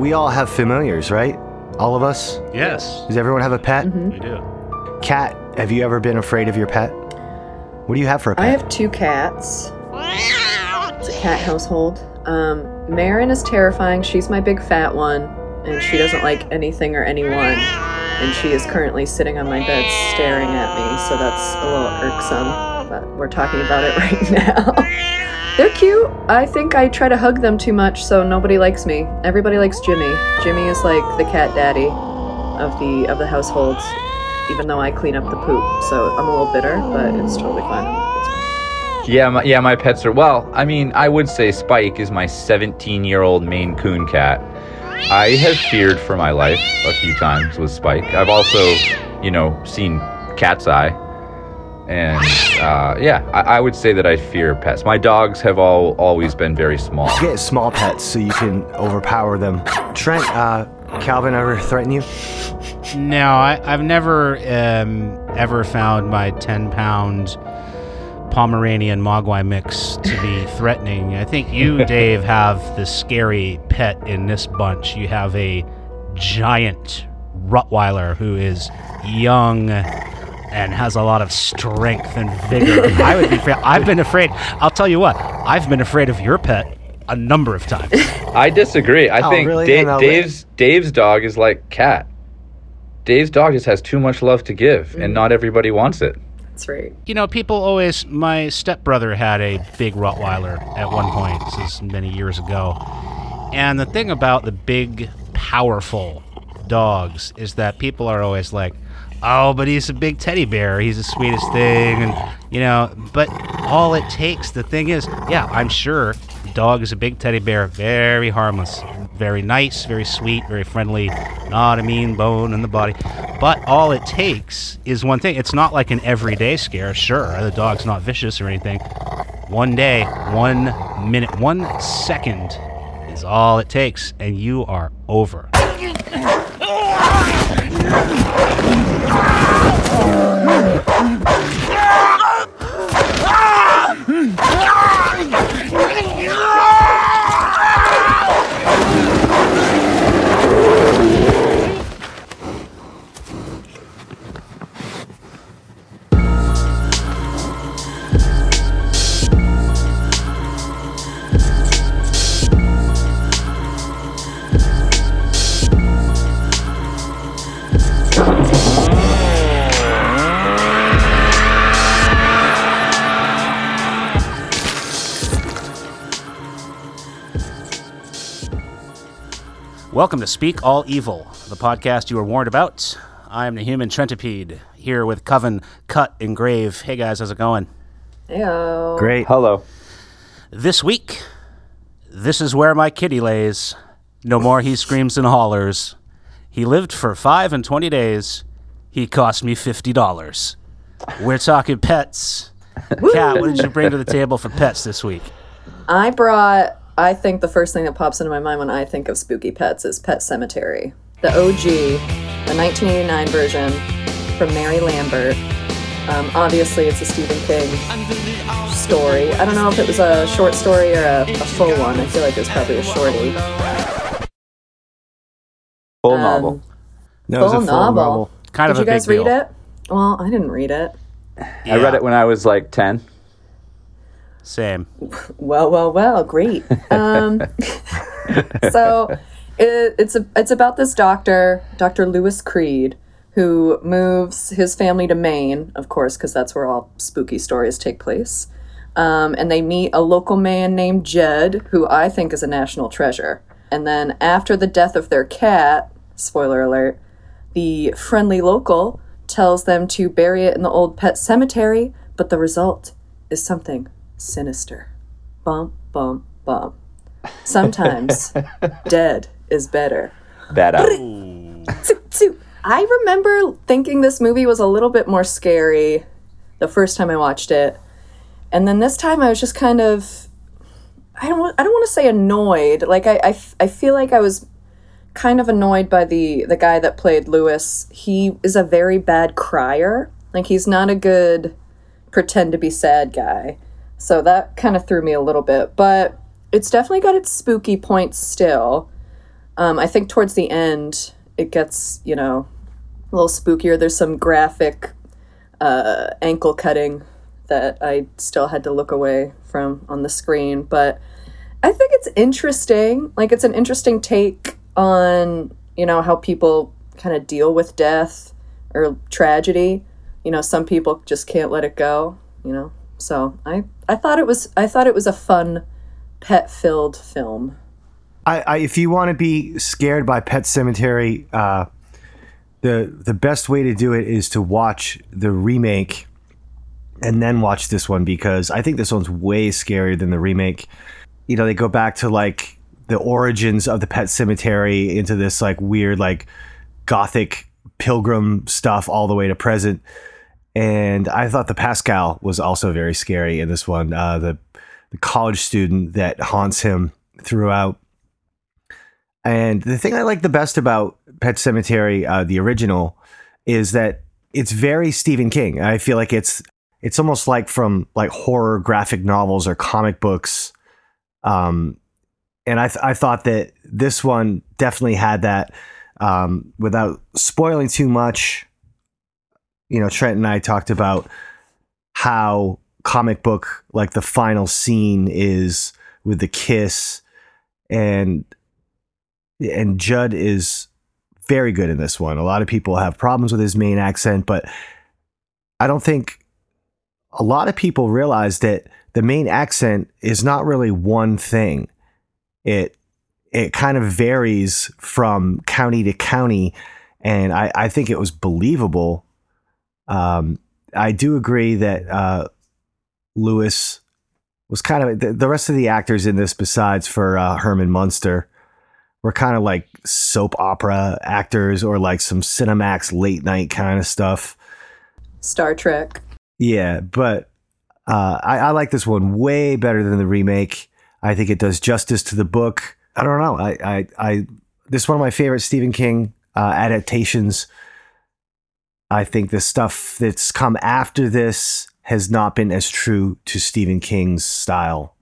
we all have familiars, right? All of us? Yes, Does everyone have a pet? we do. Cat, have you ever been afraid of your pet? What do you have for a pet? I have two cats. It's a cat household. Um, Marin is terrifying. She's my big fat one, and she doesn't like anything or anyone. And she is currently sitting on my bed staring at me, so that's a little irksome. But we're talking about it right now. They're cute. I think I try to hug them too much, so nobody likes me. Everybody likes Jimmy. Jimmy is like the cat daddy of the of the household, even though I clean up the poop. So I'm a little bitter, but it's totally fine. It's fine. Yeah, my, yeah, my pets are. Well, I mean, I would say Spike is my 17 year old Maine Coon cat. I have feared for my life a few times with Spike. I've also, you know, seen Cat's Eye. And uh, yeah, I, I would say that I fear pets. My dogs have all always been very small. Get small pets so you can overpower them. Trent, uh, Calvin ever threaten you? No, I, I've never um, ever found my 10 pound Pomeranian Mogwai mix to be threatening. I think you, Dave, have the scary pet in this bunch. You have a giant Rottweiler who is young and has a lot of strength and vigor. I would be afraid. I've been afraid. I'll tell you what, I've been afraid of your pet a number of times. I disagree. I Oh, think really? Da- Dave's Dave's dog is like Cat. Dave's dog just has too much love to give, and not everybody wants it. That's right. You know, people always. My stepbrother had a big Rottweiler at one point. This is many years ago. And the thing about the big, powerful dogs is that people are always like, "Oh, but he's a big teddy bear. He's the sweetest thing," and you know. But all it takes. The thing is, yeah, I'm sure the dog is a big teddy bear, very harmless, very nice, very sweet, very friendly, not a mean bone in the body. But all it takes is one thing. It's not like an everyday scare. Sure, the dog's not vicious or anything. One day, one minute, one second is all it takes, and you are over. Oh! Welcome to Speak All Evil, the podcast you were warned about. I'm the human Trentipede, here with Coven, Cut, and Grave. Hey guys, how's it going? Ew. Great. Hello. This week, this is where my kitty lays. No more he screams and hollers. He lived for five and twenty days. He cost me fifty dollars. We're talking pets. Kat, what did you bring to the table for pets this week? I brought. I think the first thing that pops into my mind when I think of spooky pets is Pet Sematary, the OG, the 1989 version from Mary Lambert. Um, obviously, it's a Stephen King story. I don't know if it was a short story or a, a full one. I feel like it was probably a shorty. Full Um, novel. No, it was a full full novel. novel. Kind Did of you a big guys read deal. it? Well, I didn't read it. I read it when I was like 10. Same. Well, well, well, great. Um, so it, it's a, it's about this doctor, Dr. Louis Creed, who moves his family to Maine, of course, because that's where all spooky stories take place. Um, and they meet a local man named Jud, who I think is a national treasure. And then after the death of their cat, spoiler alert, the friendly local tells them to bury it in the old pet cemetery, but the result is something sinister. Bum, bum, bum. Sometimes dead is better. Bad out. Tsu, tsu. I remember thinking this movie was a little bit more scary the first time I watched it. And then this time I was just kind of I don't I don't want to say annoyed. Like I, I, I feel like I was kind of annoyed by the the guy that played Louis. He is a very bad crier. Like he's not a good pretend to be sad guy. So that kind of threw me a little bit, but it's definitely got its spooky points still. Um, I think towards the end, it gets, you know, a little spookier. There's some graphic uh, ankle cutting that I still had to look away from on the screen. But I think it's interesting. Like, it's an interesting take on, you know, how people kind of deal with death or tragedy. You know, some people just can't let it go, you know. So I, I thought it was I thought it was a fun pet filled film. I, I, if you want to be scared by Pet Sematary, uh, the the best way to do it is to watch the remake and then watch this one because I think this one's way scarier than the remake. You know, they go back to like the origins of the Pet Cemetery into this like weird like gothic pilgrim stuff all the way to present. And I thought the Pascow was also very scary in this one. Uh, the the college student that haunts him throughout. And the thing I like the best about Pet Sematary, uh, the original, is that it's very Stephen King. I feel like it's it's almost like from like horror graphic novels or comic books. Um, and I th- I thought that this one definitely had that. Um, without spoiling too much, you know, Trent and I talked about how comic book like the final scene is with the kiss and and Jud is very good in this one. A lot of people have problems with his Maine accent, but I don't think a lot of people realize that the Maine accent is not really one thing. It it kind of varies from county to county, and I, I think it was believable. Um, I do agree that uh, Louis was kind of the, the, rest of the actors in this, besides for uh, Herman Munster, were kind of like soap opera actors or like some Cinemax late night kind of stuff. Star Trek. Yeah, but uh, I, I like this one way better than the remake. I think it does justice to the book. I don't know. I, I, I this is one of my favorite Stephen King uh, adaptations. I think the stuff that's come after this has not been as true to Stephen King's style.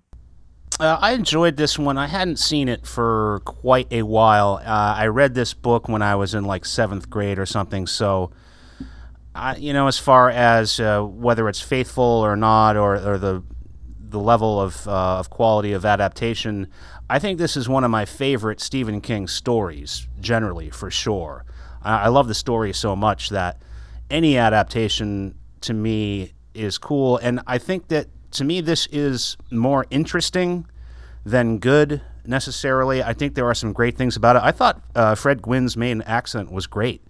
Uh, I enjoyed this one. I hadn't seen it for quite a while. Uh, I read this book when I was in like seventh grade or something. So, I, you know, as far as uh, whether it's faithful or not, or, or the the level of uh, of quality of adaptation, I think this is one of my favorite Stephen King stories. Generally, for sure, I, I love the story so much that any adaptation to me is cool, and I think that to me this is more interesting than good necessarily. I think there are some great things about it. I thought uh, Fred Gwynne's Maine accent was great.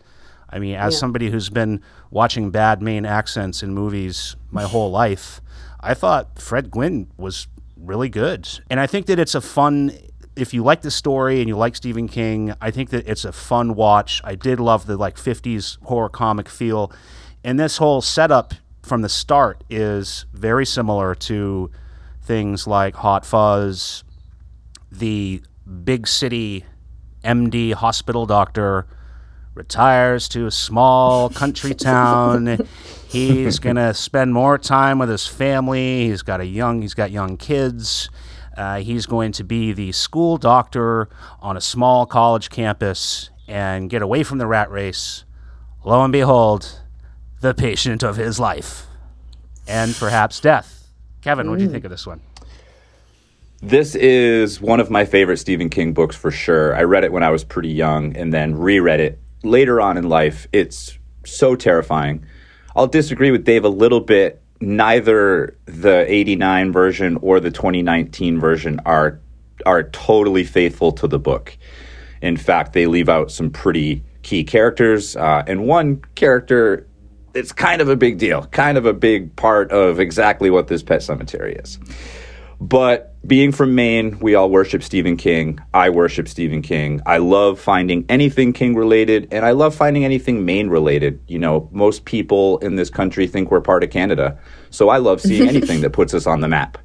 I mean, as yeah. somebody who's been watching bad Maine accents in movies my whole life, I thought Fred Gwynne was really good. And I think that it's a fun if you like the story and you like Stephen King, I think that it's a fun watch. I did love the like 50s horror comic feel. And this whole setup from the start is very similar to things like Hot Fuzz, the big city MD hospital doctor retires to a small country town. He's going to spend more time with his family. He's got a young he's got young kids. Uh, he's going to be the school doctor on a small college campus and get away from the rat race. Lo and behold, the patient of his life and perhaps death. Kevin, what do you think of this one? This is one of my favorite Stephen King books for sure. I read it when I was pretty young and then reread it later on in life. It's so terrifying. I'll disagree with Dave a little bit. Neither the 89 version or the 2019 version are are totally faithful to the book. In fact, they leave out some pretty key characters, uh, and one character it's kind of a big deal, kind of a big part of exactly what this pet cemetery is. But being from Maine, we all worship Stephen King. I worship Stephen King. I love finding anything King related, and I love finding anything Maine related. You know, most people in this country think we're part of Canada. So I love seeing anything that puts us on the map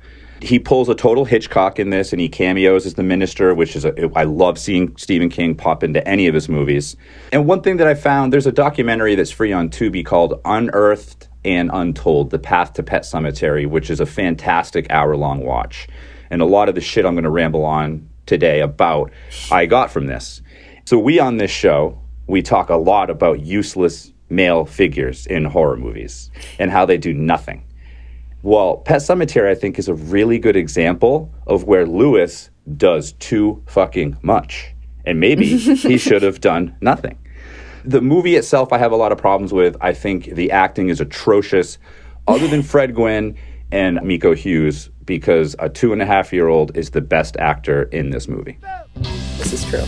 he pulls a total Hitchcock in this, and he cameos as the minister, which is a, I love seeing Stephen King pop into any of his movies. And one thing that I found, there's a documentary that's free on Tubi called Unearthed and Untold: The Path to Pet Sematary, which is a fantastic hour long watch. And a lot of the shit I'm going to ramble on today about I got from this. So we on this show, we talk a lot about useless male figures in horror movies and how they do nothing. Well, Pet Sematary, I think, is a really good example of where Louis does too fucking much. And maybe he should have done nothing. The movie itself, I have a lot of problems with. I think the acting is atrocious, other than Fred Gwynne and Miko Hughes, because a two and a half year old is the best actor in this movie. This is true.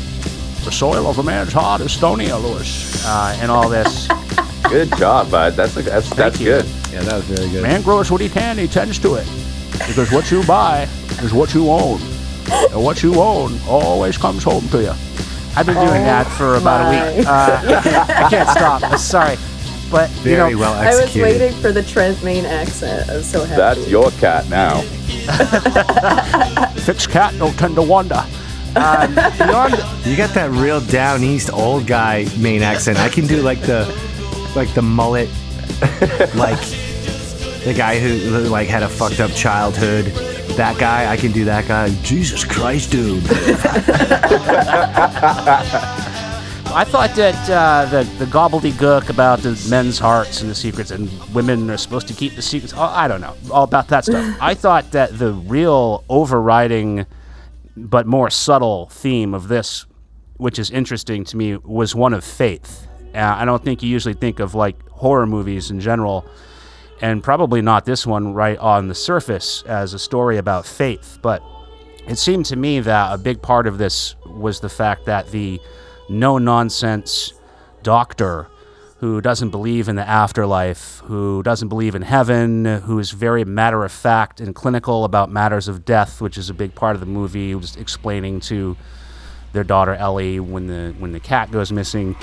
The soil of a man's heart is stonier, Louis, uh, and all this. Good job, bud. That's that's that's you. good. Yeah, that was very good. Man grows what he can, he tends to it. Because what you buy is what you own. And what you own always comes home to you. I've been doing that for about my. a week. Uh, I, can't, stop. I'm sorry. But, you Very know, well I was waiting for the Trent Maine accent. I was so happy. That's your cat now. fixed cat don't tend to wander. Um, beyond, You got that real down east old guy Maine accent. I can do like the like the mullet like the guy who who, like had a fucked up childhood. That guy, I can do that guy. Jesus Christ, dude. I thought that uh, the, the gobbledygook about the men's hearts and the secrets and women are supposed to keep the secrets. Oh, I don't know. All about that stuff. I thought that the real overriding but more subtle theme of this, which is interesting to me, was one of faith. Uh, I don't think you usually think of like horror movies in general, and probably not this one right on the surface as a story about faith. But it seemed to me that a big part of this was the fact that the no nonsense doctor who doesn't believe in the afterlife, who doesn't believe in heaven, who is very matter of fact and clinical about matters of death, which is a big part of the movie, was explaining to their daughter Ellie when the when the cat goes missing.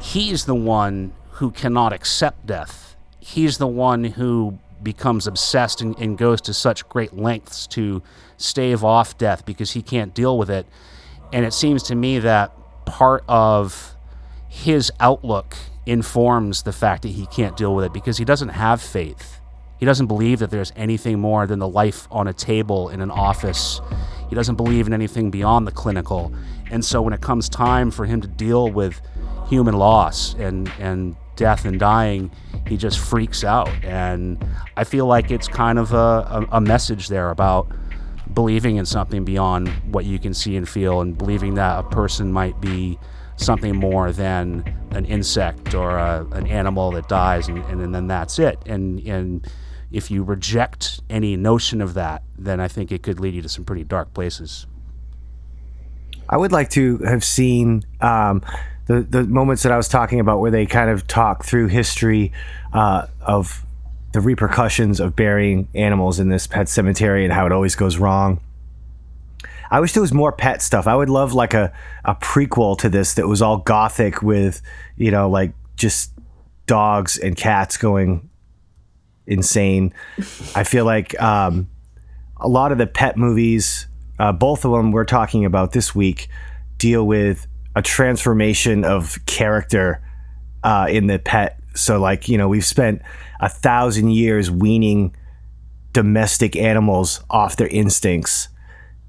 He's the one who cannot accept death. He's the one who becomes obsessed and, and goes to such great lengths to stave off death because he can't deal with it. And it seems to me that part of his outlook informs the fact that he can't deal with it because he doesn't have faith. He doesn't believe that there's anything more than the life on a table in an office. He doesn't believe in anything beyond the clinical. And so when it comes time for him to deal with human loss and, and death and dying, he just freaks out. And I feel like it's kind of a, a, a message there about believing in something beyond what you can see and feel and believing that a person might be something more than an insect or a, an animal that dies and, and, then that's it and and if you reject any notion of that then i think it could lead you to some pretty dark places I would like to have seen um, the the moments that I was talking about, where they kind of talk through history uh, of the repercussions of burying animals in this pet cemetery and how it always goes wrong. I wish there was more pet stuff. I would love like a, a prequel to this that was all gothic with, you know, like just dogs and cats going insane. I feel like um, a lot of the pet movies, uh, both of them we're talking about this week, deal with a transformation of character uh, in the pet. So, like, you know, we've spent a thousand years weaning domestic animals off their instincts.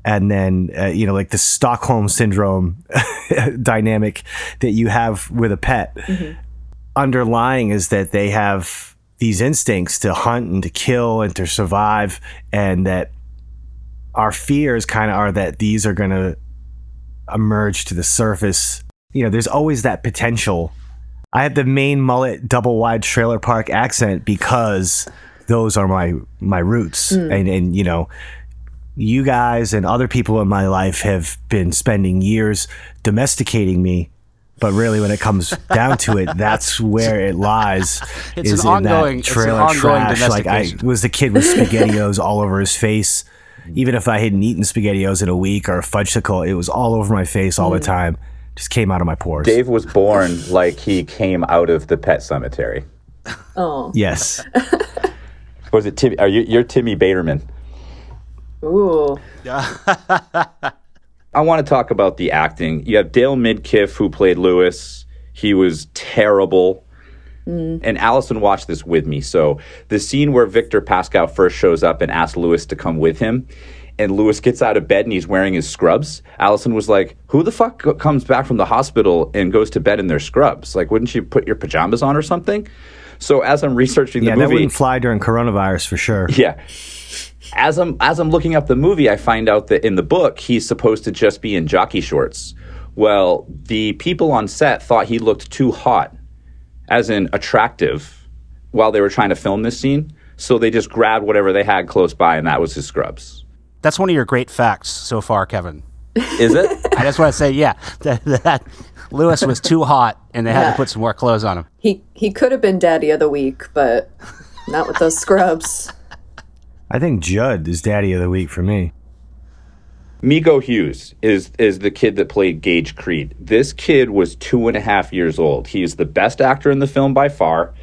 And then, uh, you know, like the Stockholm syndrome dynamic that you have with a pet. Underlying is that they have these instincts to hunt and to kill and to survive, and that our fears kind of are that these are going to emerge to the surface. You know, there's always that potential. I have the Maine mullet double wide trailer park accent because those are my my roots, hmm. and and you know, you guys and other people in my life have been spending years domesticating me. But really, when it comes down to it, that's where it lies. It's is an in that ongoing- it's an trailer ongoing trash. Like I was the kid with spaghettios all over his face. Mm. Even if I hadn't eaten spaghettios in a week or a fudgesicle, it was all over my face all the mm. time. Just came out of my pores. Dave was born like he came out of the pet cemetery. Oh, Yes. Was it Tim? Are you? You're Timmy Baterman. ooh, I want to talk about the acting. You have Dale Midkiff who played Louis. He was terrible. Mm. And Allison watched this with me. So the scene where Victor Pascow first shows up and asks Louis to come with him, and Louis gets out of bed and he's wearing his scrubs, Allison was like, "Who the fuck comes back from the hospital and goes to bed in their scrubs? Like, wouldn't you put your pajamas on or something?" So as I'm researching the Yeah, the that wouldn't fly during coronavirus for sure. yeah. As I'm as I'm looking up the movie, I find out that in the book he's supposed to just be in jockey shorts. Well, the people on set thought he looked too hot, as in attractive, while they were trying to film this scene. So they just grabbed whatever they had close by, and that was his scrubs. That's one of your great facts so far, Kevin. Is it? I just want to say, yeah, that, that Louis was too hot, and they had to put some more clothes on him. He he could have been daddy of the week, but not with those scrubs. I think Jud is daddy of the week for me. Miko Hughes is is the kid that played Gage Creed. This kid was two and a half years old. He is the best actor in the film by far.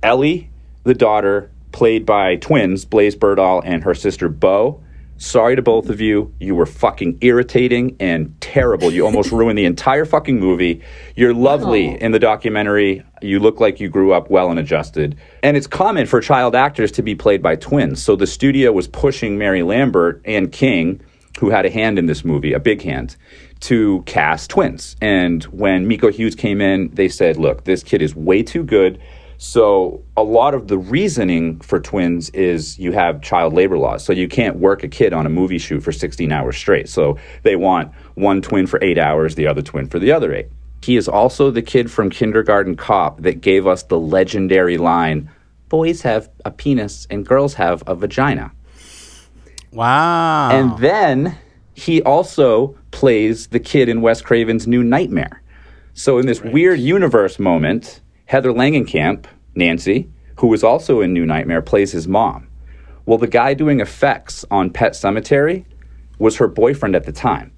Ellie, the daughter, played by twins, Blaze Berdahl and her sister Beau. Sorry to both of you. You were fucking irritating and terrible. You almost ruined the entire fucking movie. You're lovely in the documentary. You look like you grew up well and adjusted. And it's common for child actors to be played by twins. So the studio was pushing Mary Lambert and King who had a hand in this movie, a big hand, to cast twins. And when Miko Hughes came in, they said, look, this kid is way too good. So a lot of the reasoning for twins is you have child labor laws. So you can't work a kid on a movie shoot for 16 hours straight. So they want one twin for eight hours, the other twin for the other eight. He is also the kid from Kindergarten Cop that gave us the legendary line boys have a penis and girls have a vagina. Wow. And then he also plays the kid in Wes Craven's New Nightmare. So in this weird universe moment, Heather Langenkamp, Nancy, who was also in New Nightmare, plays his mom. Well, the guy doing effects on Pet Sematary was her boyfriend at the time.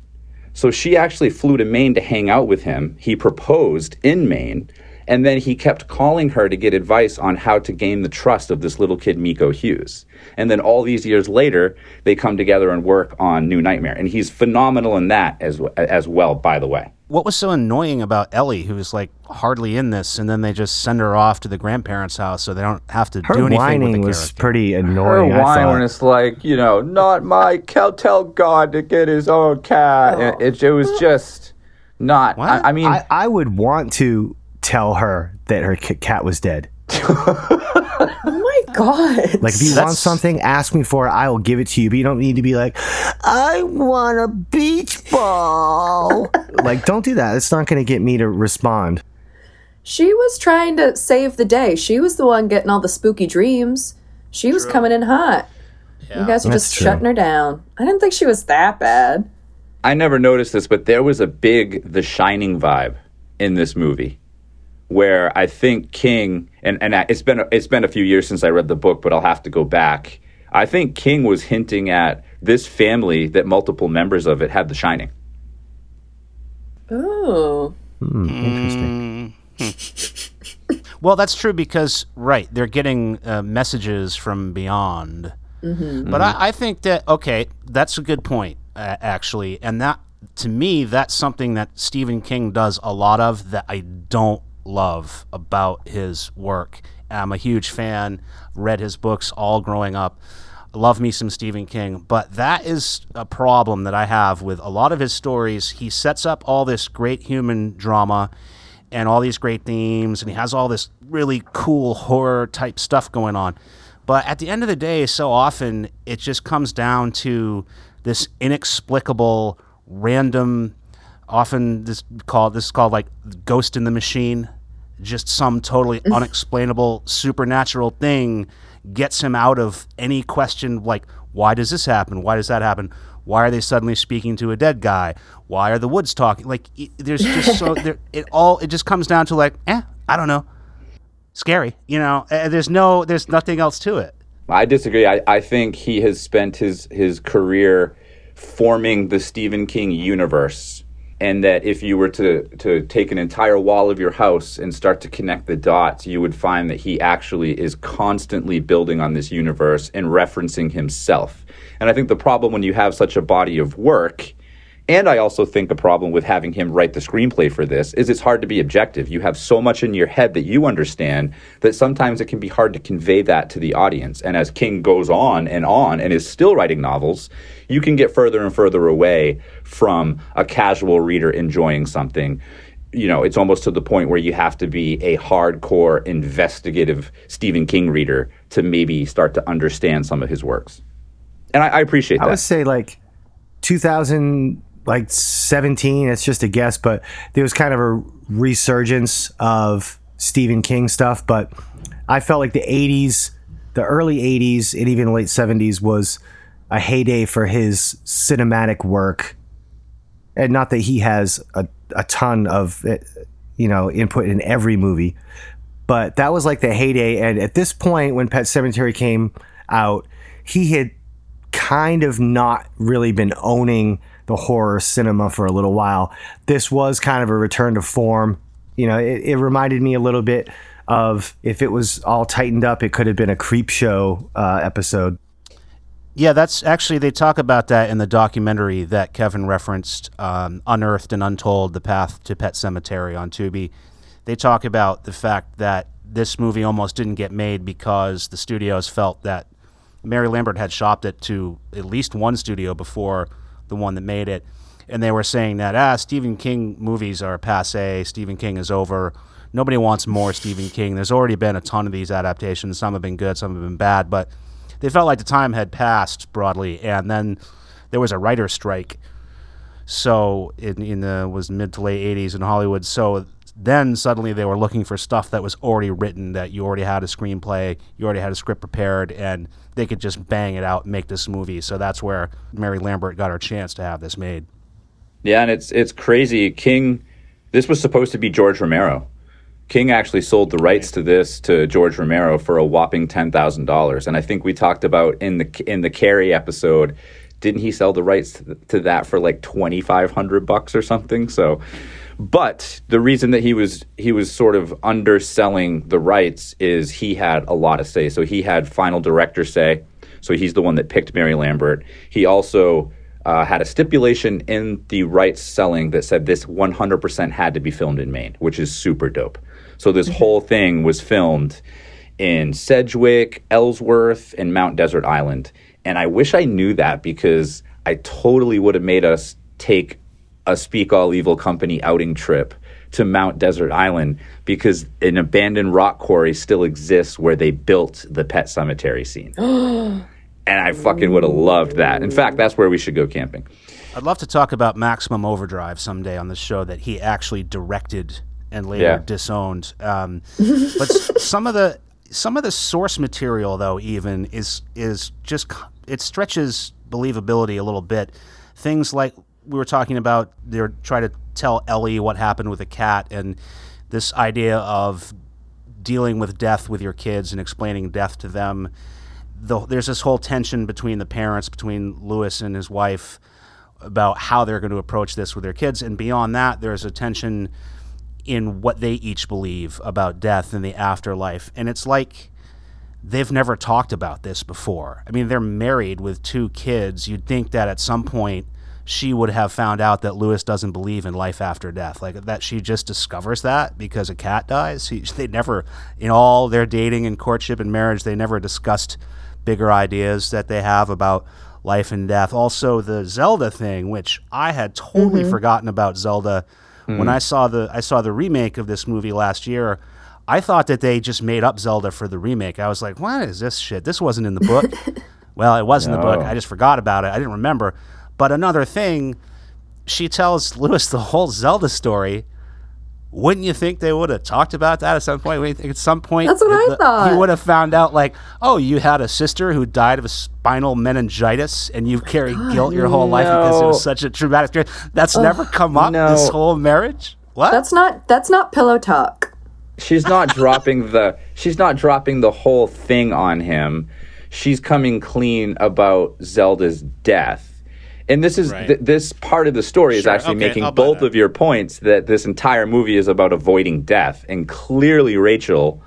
So she actually flew to Maine to hang out with him. He proposed in Maine, and then he kept calling her to get advice on how to gain the trust of this little kid, Miko Hughes. And then all these years later, they come together and work on New Nightmare. And he's phenomenal in that as, as well, by the way. what was so annoying about Ellie, who's like hardly in this, and then they just send her off to the grandparents' house so they don't have to Her do anything whining with the was character. pretty Her annoying. I whine thought. when it's like, you know, not my cat, tell God to get his own cat. Oh. And It, it was just not. I, I mean, I, I would want to tell her that her cat was dead. Oh my god! Like, if you want something, ask me for it. I will give it to you. But you don't need to be like, I want a beach ball. like, don't do that. It's not going to get me to respond. She was trying to save the day. She was the one getting all the spooky dreams. She was coming in hot. You guys are That's just true. shutting her down. I didn't think she was that bad. I never noticed this, but there was a big The Shining vibe in this movie, where I think King and and I- it's been a, it's been a few years since I read the book, but I'll have to go back. I think King was hinting at this family that multiple members of it had The Shining. Oh, Interesting. Well, that's true because right, they're getting uh, messages from beyond. But I, I think that okay, that's a good point uh, actually, and that to me that's something that Stephen King does a lot of that I don't love about his work. I'm a huge fan, read his books all growing up. Love me some Stephen King, but that is a problem that I have with a lot of his stories. He sets up all this great human drama and all these great themes, and he has all this really cool horror type stuff going on. But at the end of the day, so often it just comes down to this inexplicable, random, often this called this is called like ghost in the machine. Just some totally unexplainable supernatural thing gets him out of any question like why does this happen? Why does that happen? Why are they suddenly speaking to a dead guy? Why are the woods talking? Like it, there's just so there, it all it just comes down to like eh I don't know scary you know uh, there's no there's nothing else to it I disagree. I, I think he has spent his his career forming the Stephen King universe, and that if you were to to take an entire wall of your house and start to connect the dots, you would find that he actually is constantly building on this universe and referencing himself. And I think the problem when you have such a body of work And I also think the problem with having him write the screenplay for this is it's hard to be objective. You have so much in your head that you understand that sometimes it can be hard to convey that to the audience. And as King goes on and on and is still writing novels, you can get further and further away from a casual reader enjoying something. You know, it's almost to the point where you have to be a hardcore investigative Stephen King reader to maybe start to understand some of his works. And I, I appreciate I that. I would say like 2000, like 17. It's just a guess, but there was kind of a resurgence of Stephen King stuff. But I felt like the 80s, the early 80s, and even late 70s was a heyday for his cinematic work. And not that he has a, a ton of, eh, you know, input in every movie, but that was like the heyday. And at this point, when Pet Sematary came out, he had kind of not really been owning the horror cinema for a little while. This was kind of a return to form. You know, it, it reminded me a little bit of if it was all tightened up, it could have been a creep show uh, episode. Yeah, that's actually they talk about that in the documentary that Kevin referenced, um, "Unearthed and Untold: The Path to Pet Sematary" on Tubi. They talk about the fact that this movie almost didn't get made because the studios felt that Mary Lambert had shopped it to at least one studio before the one that made it, and they were saying that ah, Stephen King movies are passe. Stephen King is over. Nobody wants more Stephen King. There's already been a ton of these adaptations. Some have been good, some have been bad, but they felt like the time had passed broadly, and then there was a writer's strike. So in, in the was mid to late '80s in Hollywood. So then suddenly they were looking for stuff that was already written, that you already had a screenplay, you already had a script prepared, and they could just bang it out and make this movie. So that's where Mary Lambert got her chance to have this made. Yeah, and it's it's crazy. King, this was supposed to be George Romero. King actually sold the rights to this to George Romero for a whopping ten thousand dollars, and I think we talked about in the in the Carrie episode. Didn't he sell the rights to, that for like twenty five hundred bucks or something? So, but the reason that he was he was sort of underselling the rights is he had a lot of say. So he had final director say. So he's the one that picked Mary Lambert. He also uh, had a stipulation in the rights selling that said this 100% had to be filmed in Maine, which is super dope. So this whole thing was filmed in Sedgwick, Ellsworth, and Mount Desert Island. And I wish I knew that because I totally would have made us take a Speak All Evil Company outing trip to Mount Desert Island because an abandoned rock quarry still exists where they built the pet cemetery scene. and I fucking would have loved that. In fact, that's where we should go camping. I'd love to talk about Maximum Overdrive someday on the show that he actually directed and later Yeah. disowned. Um, but some of the some of the source material, though, even is is just it stretches believability a little bit. Things like we were talking about, they're trying to tell Ellie what happened with the cat, and this idea of dealing with death with your kids and explaining death to them. The, there's this whole tension between the parents, between Louis and his wife, about how they're going to approach this with their kids. And beyond that, there's a tension in what they each believe about death and the afterlife. And it's like they've never talked about this before. I mean, they're married with two kids. You'd think that at some point she would have found out that Louis doesn't believe in life after death. Like that she just discovers that because a cat dies. He, they never, in all their dating and courtship and marriage, they never discussed bigger ideas that they have about life and death. Also, the Zelda thing, which I had totally mm-hmm. forgotten about Zelda. Mm. When I saw the I saw the remake of this movie last year, I thought that they just made up Zelda for the remake. I was like, "What is this shit? This wasn't in the book." well, it was in the book. I just forgot about it. I didn't remember. But another thing, she tells Louis the whole Zelda story. Wouldn't you think they would have talked about that at some point? Wouldn't you think At some point, That's what I the- thought. He would have found out, like, oh, you had a sister who died of a spinal meningitis, and you've oh carried guilt your whole life because it was such a traumatic experience. That's never come up. no. This whole marriage. What? That's not that's not pillow talk. she's not dropping the she's not dropping the whole thing on him. She's coming clean about Zelda's death. And this is Right. th- this part of the story is Sure, actually okay, making I'll both that. of your points that this entire movie is about avoiding death and clearly Rachel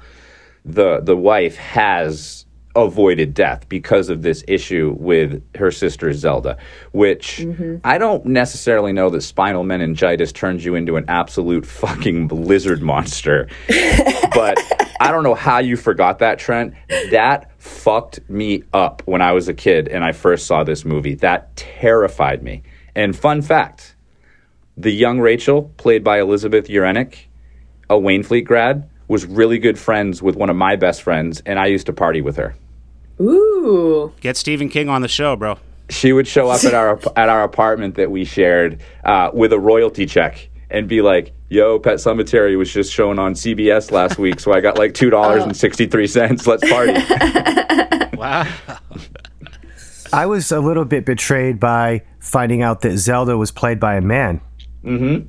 the the wife has avoided death because of this issue with her sister Zelda, which mm-hmm. I don't necessarily know that spinal meningitis turns you into an absolute fucking lizard monster. but I don't know how you forgot that, Trent. That fucked me up when I was a kid and I first saw this movie. That terrified me. And fun fact the young Rachel, played by Elizabeth Ureneck, a Waynflete grad, was really good friends with one of my best friends, and I used to party with her. Ooh. Get Stephen King on the show, bro. She would show up at our at our apartment that we shared uh, with a royalty check and be like, "Yo, Pet Sematary was just shown on CBS last week, so I got like two dollars and sixty three cents. Let's party." Wow. I was a little bit betrayed by finding out that Zelda was played by a man. Mm-hmm.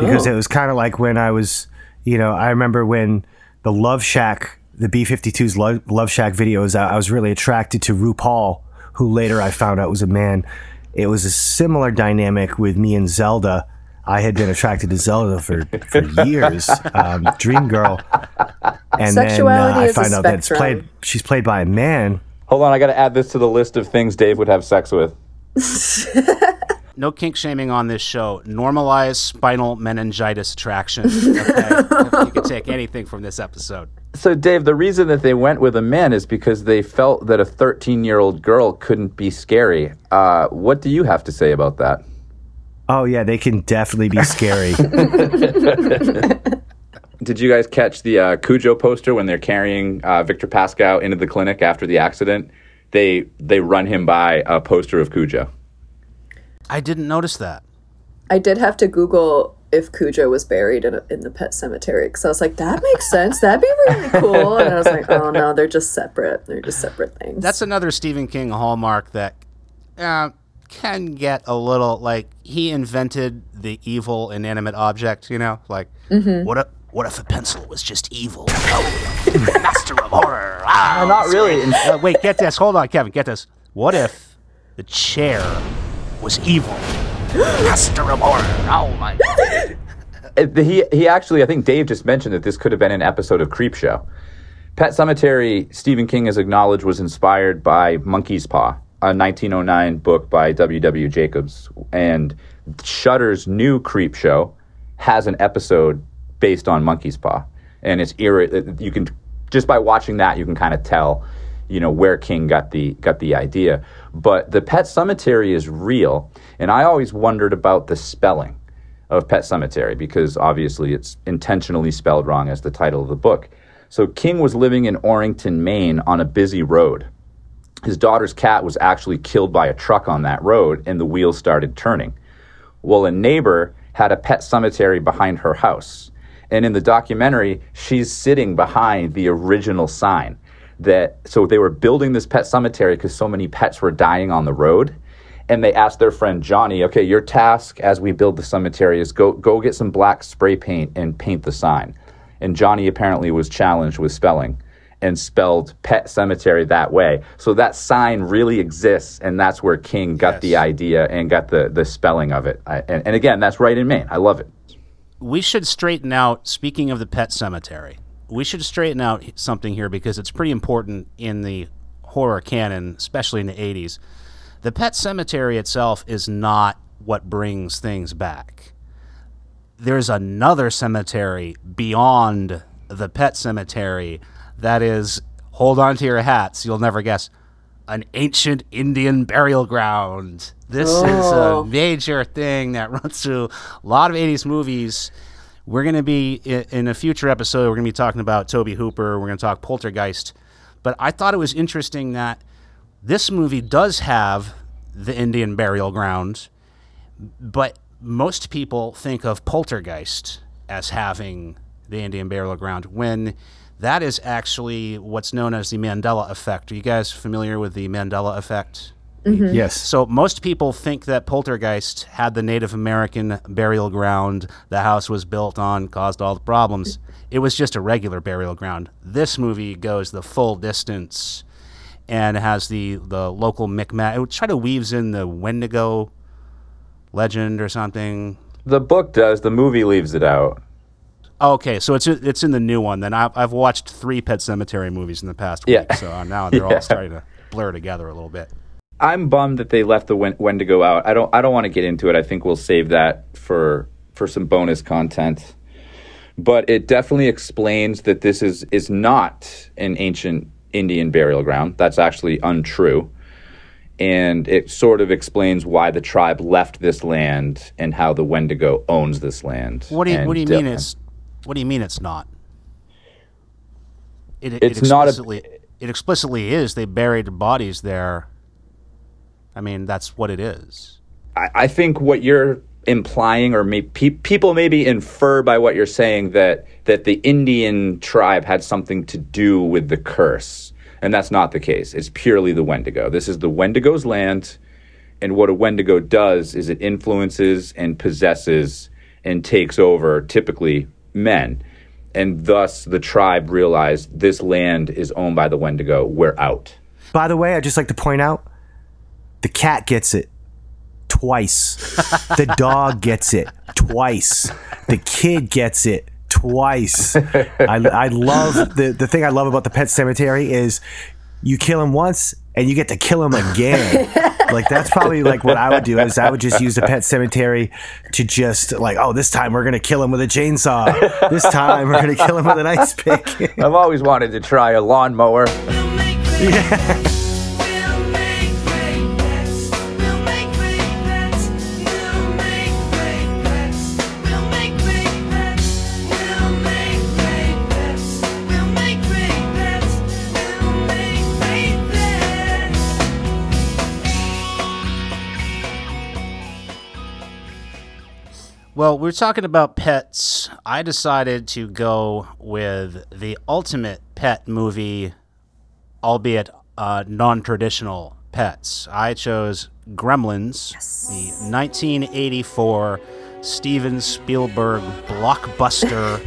Because Oh. it was kind of like when I was, you know, I remember when the Love Shack, the B 52's Love, Love Shack video was out, I was really attracted to RuPaul, who later I found out was a man. It was a similar dynamic with me and Zelda. I had been attracted to Zelda for, for years, um, Dream Girl. And Sexuality then uh, I find out that it's played, she's played by a man. Hold on, I got to add this to the list of things Dave would have sex with. No kink shaming on this show. Normalize spinal meningitis attraction. Okay? you can take anything from this episode. So, Dave, the reason that they went with a man is because they felt that a 13 year old girl couldn't be scary. Uh, what do you have to say about that? Oh yeah, they can definitely be scary. Did you guys catch the uh, Cujo poster when they're carrying uh, Victor Pascow into the clinic after the accident? They they run him by a poster of Cujo. I didn't notice that. I did have to Google if Cujo was buried in, a, in the pet cemetery because I was like, that makes sense. That'd be really cool. And I was like, oh no, they're just separate. They're just separate things. That's another Stephen King hallmark that uh, can get a little like he invented the evil inanimate object. You know, like what if what if a pencil was just evil? Oh, master of horror. Ah. not really. Uh, wait, get this. Hold on, Kevin. Get this. What if the chair was evil? master of horror. Oh my. he he actually, I think Dave just mentioned that this could have been an episode of Creepshow. Pet Sematary, Stephen King has acknowledged, was inspired by Monkey's Paw, a 1909 book by W.W. Jacobs. And Shudder's new Creepshow has an episode based on Monkey's Paw. And it's eerie. You can, just by watching that, you can kind of tell, you know, where King got the, got the idea. But the Pet Cemetery is real. And I always wondered about the spelling of Pet Sematary because obviously it's intentionally spelled wrong as the title of the book. So King was living in Orrington, Maine on a busy road. His daughter's cat was actually killed by a truck on that road and the wheels started turning. Well, a neighbor had a pet cemetery behind her house. And in the documentary, she's sitting behind the original sign that so they were building this pet cemetery because so many pets were dying on the road and they asked their friend Johnny, "Okay, your task as we build the cemetery is go go get some black spray paint and paint the sign." And Johnny apparently was challenged with spelling and spelled pet cemetery that way. So that sign really exists and that's where King got the idea and got the the spelling of it. I, and, and again, that's right in Maine. I love it. we should straighten out speaking of the pet cemetery we should straighten out something here because it's pretty important in the horror canon especially in the 80s the pet cemetery itself is not what brings things back there's another cemetery beyond the pet cemetery that is hold on to your hats. You'll never guess. An ancient indian burial ground. This is Oh. a major thing that runs through a lot of 80s movies. We're going to be in a future episode we're going to be talking about Tobe Hooper. We're going to talk poltergeist. But i thought it was interesting that this movie does have the indian burial ground but most people think of poltergeist as having the indian burial ground when that is actually what's known as the mandela effect are you guys familiar with the mandela effect mm-hmm. yes. so most people think that Poltergeist had the Native American burial ground the house was built on, caused all the problems. It was just a regular burial ground. This movie goes the full distance and has the the local Micmac. It try to weaves in the Wendigo legend or something. The book does, the movie leaves it out. Okay, so it's it's in the new one. Then I've, I've watched three Pet Sematary movies in the past week, Yeah. so now they're Yeah. all starting to blur together a little bit. I'm bummed that they left the Wen- Wendigo out. I don't I don't want to get into it. I think we'll save that for for some bonus content. But it definitely explains that this is is not an ancient Indian burial ground. That's actually untrue. And it sort of explains why the tribe left this land and how the Wendigo owns this land. What do you What do you mean uh, it's What do you mean it's not? It, it It's not a- explicitly it explicitly is. They buried bodies there. I mean, that's what it is. I, I think what you're implying, or may, pe- people maybe infer by what you're saying that that the Indian tribe had something to do with the curse, and that's not the case. It's purely the Wendigo. This is the Wendigo's land, and what a Wendigo does is it influences and possesses and takes over, typically men. And thus, the tribe realized this land is owned by the Wendigo. We're out. By the way, I'd just like to point out the cat gets it twice. the dog gets it twice. The kid gets it twice. I, I love the, the thing I love about the pet cemetery is you kill him once and you get to kill him again. like that's probably like what I would do is I would just use the pet cemetery to just like, oh, this time we're gonna kill him with a chainsaw. This time we're gonna kill him with an ice pick. I've always wanted to try a lawnmower. We'll Well, we're talking about pets. I decided to go with the ultimate pet movie, albeit uh, non traditional pets. I chose Gremlins, the 1984 Steven Spielberg blockbuster,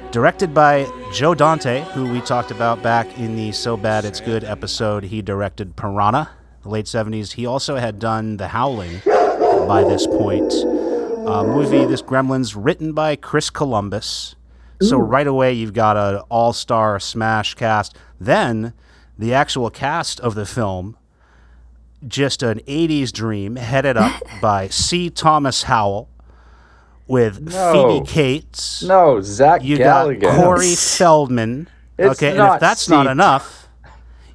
directed by Joe Dante, who we talked about back in the So Bad It's Good episode. He directed Piranha, the late 70s. He also had done The Howling by this point uh, movie. This Gremlins, written by Chris Columbus. So right away you've got an all-star smash cast. Then the actual cast of the film, just an '80s dream, headed up by C. Thomas Howell, with No. Phoebe Cates. No, Zach You Galligan. got Corey Feldman. It's okay, and if that's not enough,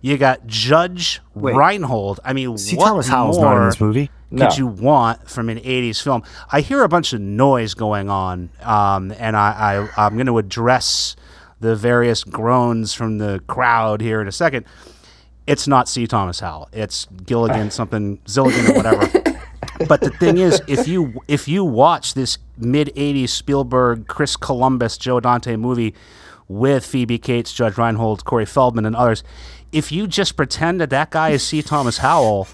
you got Judge Wait. Reinhold. I mean, See, what Thomas Howell's more not in this movie. Could you want from an '80s film? I hear a bunch of noise going on, um, and I, I I'm going to address the various groans from the crowd here in a second. It's not C. Thomas Howell. It's Gilligan, something Zilligan, or whatever. but the thing is, if you if you watch this mid '80s Spielberg, Chris Columbus, Joe Dante movie with Phoebe Cates, Judge Reinhold, Corey Feldman, and others, if you just pretend that that guy is C. Thomas Howell,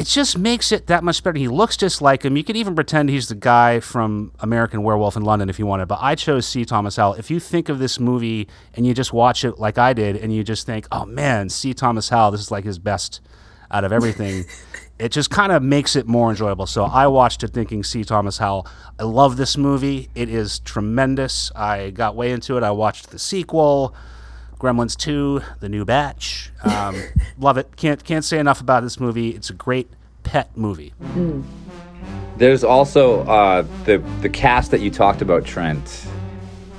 it just makes it that much better. He looks just like him. You could even pretend he's the guy from American Werewolf in London if you wanted. But I chose C. Thomas Howell. If you think of this movie and you just watch it like I did, and you just think, "Oh man, C. Thomas Howell, this is like his best out of everything," it just kind of makes it more enjoyable. So I watched it thinking C. Thomas Howell. I love this movie. It is tremendous. I got way into it. I watched the sequel. Gremlins 2, The New Batch. Um, love it. Can't can't say enough about this movie. It's a great pet movie. There's also uh, the the cast that you talked about, Trent.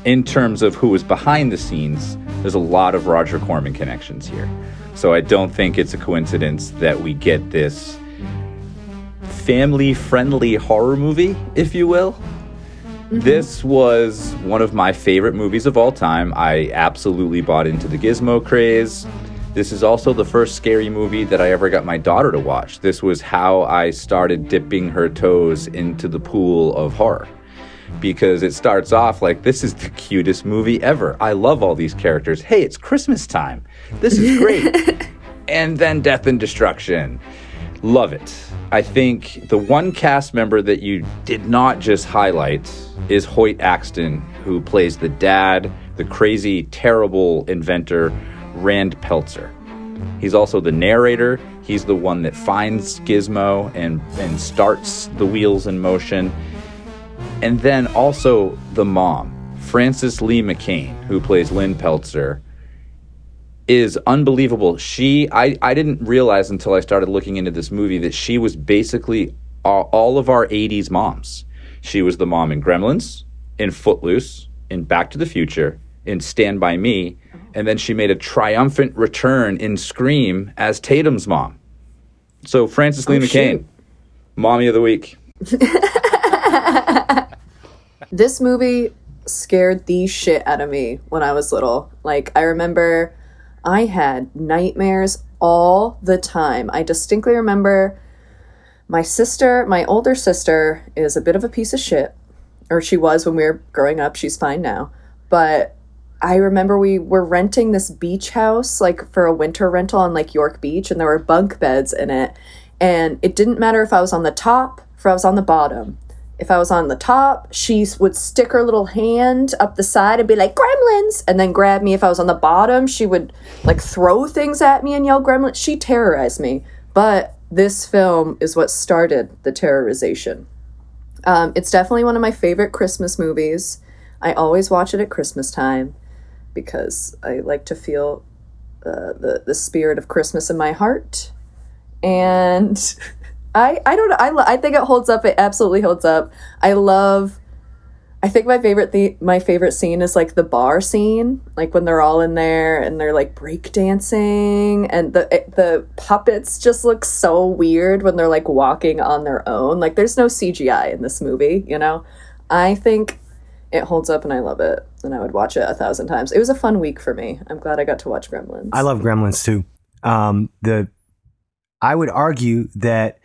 In terms of who was behind the scenes, there's a lot of Roger Corman connections here. So I don't think it's a coincidence that we get this family-friendly horror movie, if you will. Mm-hmm. This was one of my favorite movies of all time. I absolutely bought into the Gizmo craze. This is also the first scary movie that I ever got my daughter to watch. This was how I started dipping her toes into the pool of horror. Because it starts off like, this is the cutest movie ever. I love all these characters. Hey, it's Christmas time. This is great. and then Death and Destruction. Love it. I think the one cast member that you did not just highlight is Hoyt Axton, who plays the dad, the crazy, terrible inventor, Rand Peltzer. He's also the narrator. He's the one that finds Gizmo and, and starts the wheels in motion. And then also the mom, Frances Lee McCain, who plays Lynn Peltzer, is unbelievable. She, I, I didn't realize until I started looking into this movie that she was basically all, all of our 80s moms. She was the mom in Gremlins, in Footloose, in Back to the Future, in Stand By Me, oh. and then she made a triumphant return in Scream as Tatum's mom. So, Frances Lee Oh, McCain, shoot. Mommy of the Week. This movie scared the shit out of me when I was little. Like, I remember I had nightmares all the time. I distinctly remember my sister, my older sister, is a bit of a piece of shit. Or she was when we were growing up. She's fine now. But I remember we were renting this beach house, like for a winter rental on like York Beach, and there were bunk beds in it. And it didn't matter if I was on the top, if I was on the bottom. If I was on the top, she would stick her little hand up the side and be like, Gremlins! And then grab me. If I was on the bottom, she would like throw things at me and yell, Gremlins. She terrorized me. But this film is what started the terrorization. Um, it's definitely one of my favorite Christmas movies. I always watch it at Christmas time because I like to feel uh, the the spirit of Christmas in my heart. And I I don't know. I lo- I think it holds up. It absolutely holds up. I love. I think my favorite the my favorite scene is like the bar scene, like when they're all in there and they're like break dancing, and the it- the puppets just look so weird when they're like walking on their own. Like there's no CGI in this movie, you know. I think it holds up and I love it, and I would watch it a thousand times. It was a fun week for me. I'm glad I got to watch Gremlins. I love Gremlins too. Um, the I would argue that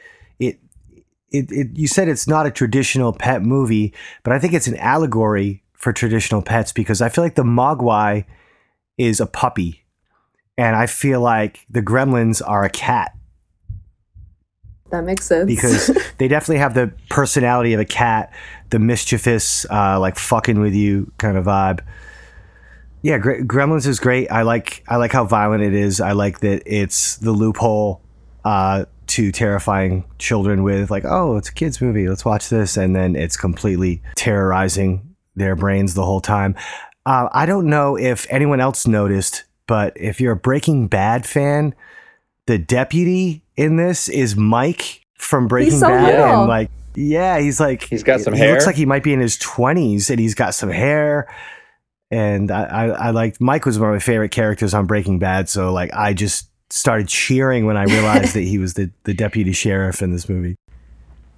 it it you said it's not a traditional pet movie, but I think it's an allegory for traditional pets because I feel like the Mogwai is a puppy, and I feel like the Gremlins are a cat that makes sense because they definitely have the personality of a cat, the mischievous, uh, like fucking with you kind of vibe. Yeah, Gre- Gremlins is great. I like I like how violent it is. I like that it's the loophole uh, to terrifying children with like, oh, it's a kids movie. Let's watch this, and then it's completely terrorizing their brains the whole time. Uh, I don't know if anyone else noticed, but if you're a Breaking Bad fan, the deputy in this is Mike from Breaking so Bad, little. and like, yeah, he's like, He's got some he hair? looks like he might be in his twenties, and he's got some hair. And I, I, I liked Mike was one of my favorite characters on Breaking Bad, so like I just started cheering when I realized that he was the, the deputy sheriff in this movie.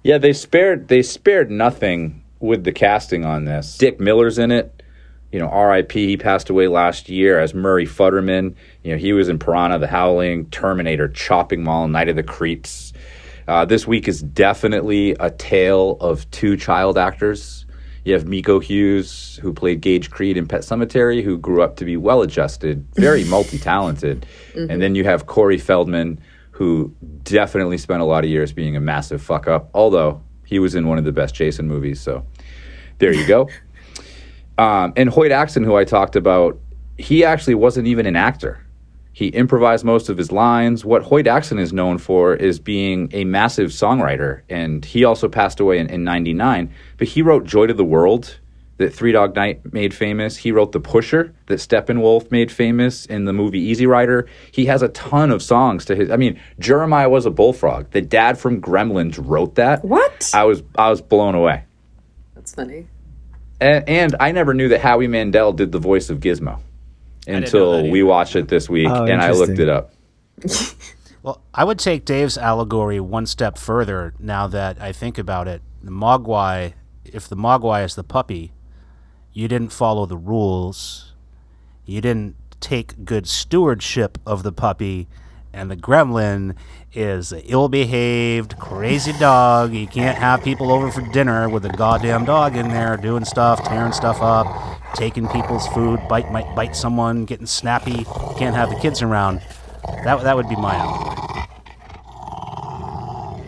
Yeah, they spared they spared nothing with the casting on this. Dick Miller's in it. You know, R.I.P. He passed away last year as Murray Futterman. You know, he was in Piranha: The Howling, Terminator, Chopping Mall, Night of the Creeps. Uh, this week is definitely a tale of two child actors. You have Miko Hughes, who played Gage Creed in Pet Sematary, who grew up to be well adjusted, very multi talented. And then you have Corey Feldman, who definitely spent a lot of years being a massive fuck up, although he was in one of the best Jason movies. So there you go. um, and Hoyt Axton, who I talked about, he actually wasn't even an actor. He improvised most of his lines. What Hoyt Axton is known for is being a massive songwriter, and he also passed away in, in 99. But he wrote Joy to the World that Three Dog Night made famous. He wrote The Pusher that Steppenwolf made famous in the movie Easy Rider. He has a ton of songs to his. I mean, Jeremiah was a bullfrog. The dad from Gremlins wrote that. What? I was I was blown away. That's funny. And, and I never knew that Howie Mandel did the voice of Gizmo until we watched it this week, Oh, and I looked it up. Well, I would take Dave's allegory one step further now that I think about it. The Mogwai, if the Mogwai is the puppy, you didn't follow the rules. You didn't take good stewardship of the puppy, and the gremlin is an ill-behaved, crazy dog. You can't have people over for dinner with a goddamn dog in there doing stuff, tearing stuff up, taking people's food, bite might bite someone, getting snappy. Can't have the kids around. That that would be my allegory.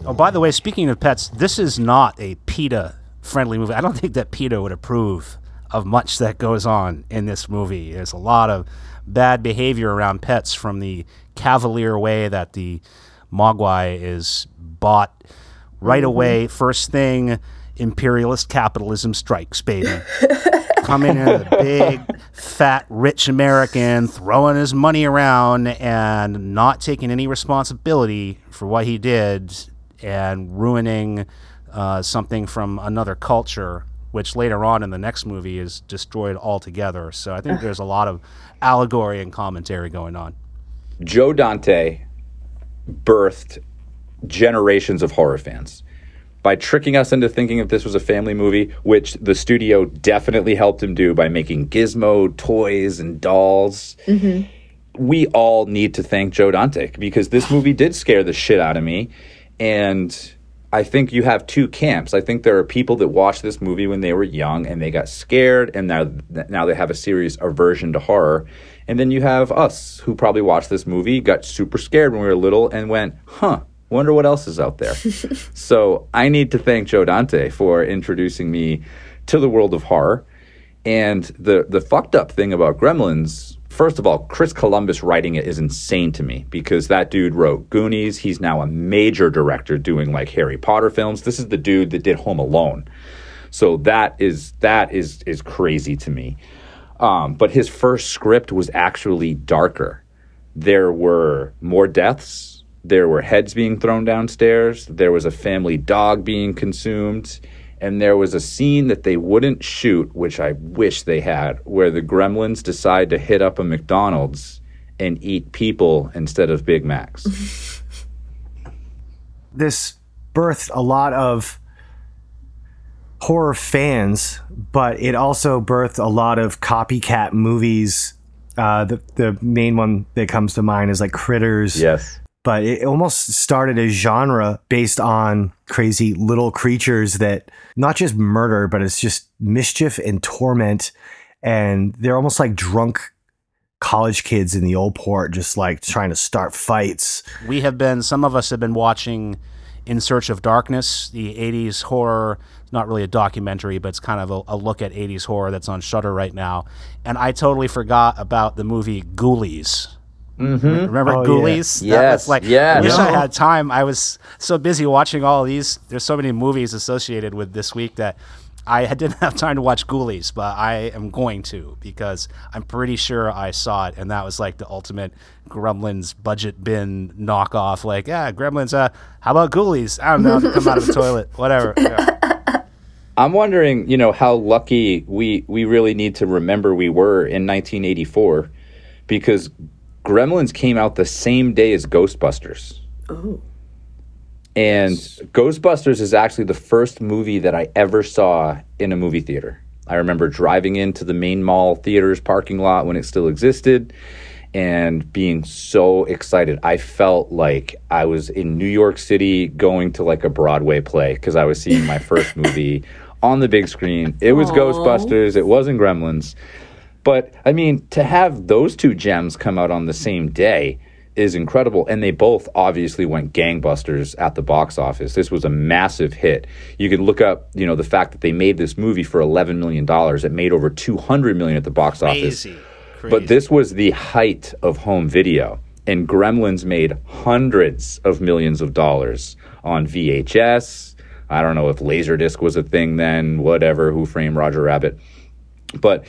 Oh, by the way, speaking of pets, this is not a PETA friendly movie. I don't think that PETA would approve of much that goes on in this movie. There's a lot of bad behavior around pets from the cavalier way that the Mogwai is bought right mm-hmm. away. First thing, imperialist capitalism strikes, baby. coming in a big, fat, rich American, throwing his money around and not taking any responsibility for what he did and ruining uh, something from another culture, which later on in the next movie is destroyed altogether. So I think there's a lot of allegory and commentary going on. Joe Dante birthed generations of horror fans by tricking us into thinking that this was a family movie, which the studio definitely helped him do by making gizmo toys and dolls. Mm-hmm. We all need to thank Joe Dante because this movie did scare the shit out of me. And I think you have two camps. I think there are people that watched this movie when they were young and they got scared, and now now they have a serious aversion to horror. And then you have us who probably watched this movie, got super scared when we were little, and went, "Huh, wonder what else is out there." so I need to thank Joe Dante for introducing me to the world of horror. And the the fucked up thing about Gremlins, first of all, Chris Columbus writing it is insane to me because that dude wrote Goonies. He's now a major director doing like Harry Potter films. This is the dude that did Home Alone. So that is that is is crazy to me. Um, but his first script was actually darker. There were more deaths. There were heads being thrown downstairs. There was a family dog being consumed. And there was a scene that they wouldn't shoot, which I wish they had, where the gremlins decide to hit up a McDonald's and eat people instead of Big Macs. this birthed a lot of horror fans, but it also birthed a lot of copycat movies. Uh, the the main one that comes to mind is like Critters. yes. But it almost started a genre based on crazy little creatures that not just murder, but it's just mischief and torment. And they're almost like drunk college kids in the old port, just like trying to start fights. we have been some of us have been watching in search of darkness the 80s horror not really a documentary but it's kind of a, a look at 80s horror that's on Shudder right now and i totally forgot about the movie ghoulies remember Oh, yeah. That Yes, was like yes. i wish i had time i was so busy watching all these there's so many movies associated with this week that I didn't have time to watch Ghoulies, but I am going to because I'm pretty sure I saw it, and that was like the ultimate Gremlins budget bin knockoff. Like, yeah, Gremlins. Uh, how about Ghoulies? I don't know. Come out of the toilet, whatever. Yeah. I'm wondering, you know, how lucky we we really need to remember we were in 1984 because Gremlins came out the same day as Ghostbusters. Oh. And Ghostbusters is actually the first movie that I ever saw in a movie theater. I remember driving into the Maine Mall theater's parking lot when it still existed and being so excited. I felt like I was in New York City going to like a Broadway play because I was seeing my first movie on the big screen. It was Aw. Ghostbusters, it wasn't Gremlins. But I mean, to have those two gems come out on the same day is incredible. And they both obviously went gangbusters at the box office. This was a massive hit. You can look up, you know, the fact that they made this movie for $11 million. It made over 200 million at the box office. Crazy. But this was the height of home video. And Gremlins made hundreds of millions of dollars on VHS. I don't know if Laserdisc was a thing then, whatever, Who Framed Roger Rabbit. But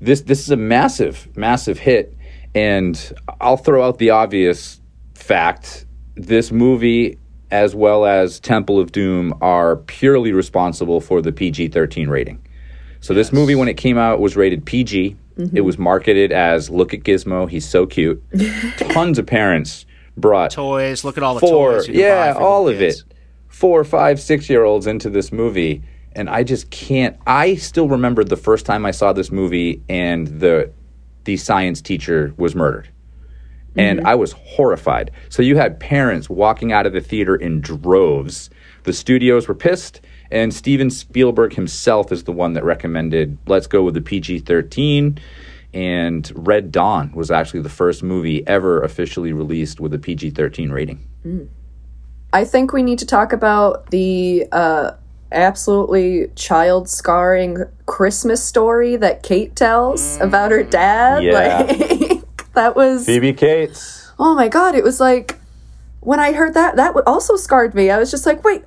this this is a massive, massive hit. And I'll throw out the obvious fact. This movie, as well as Temple of Doom, are purely responsible for the PG 13 rating. So this movie, when it came out, was rated PG. Mm-hmm. It was marketed as "Look at Gizmo, he's so cute." Tons of parents brought Toys. Look at all the four, toys. you can yeah, buy for all the of kids. it. Four, five, six year olds into this movie, and I just can't. I still remember the first time I saw this movie, and the the science teacher was murdered and I was horrified. So you had parents walking out of the theater in droves. The studios were pissed, and Steven Spielberg himself is the one that recommended let's go with the PG 13. And Red Dawn was actually the first movie ever officially released with a PG 13 rating. I think we need to talk about the uh, absolutely child scarring Christmas story that Kate tells about her mm. dad. Yeah. Like, that was Phoebe Cates. oh my god! It was like when I heard that that also scarred me. I was just like, wait,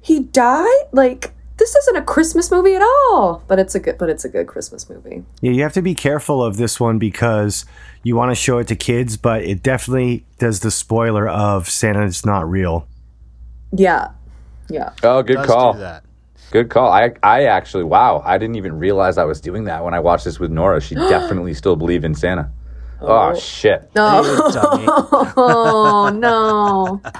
he died? Like this isn't a Christmas movie at all. But it's a good, but it's a good Christmas movie. Yeah, you have to be careful of this one because you want to show it to kids, but it definitely does the spoiler of Santa's not real. Yeah, yeah. Oh, good call. do that. Good call. I I actually wow, I didn't even realize I was doing that when I watched this with Nora. She definitely still believed in Santa. Oh, shit. No, oh no.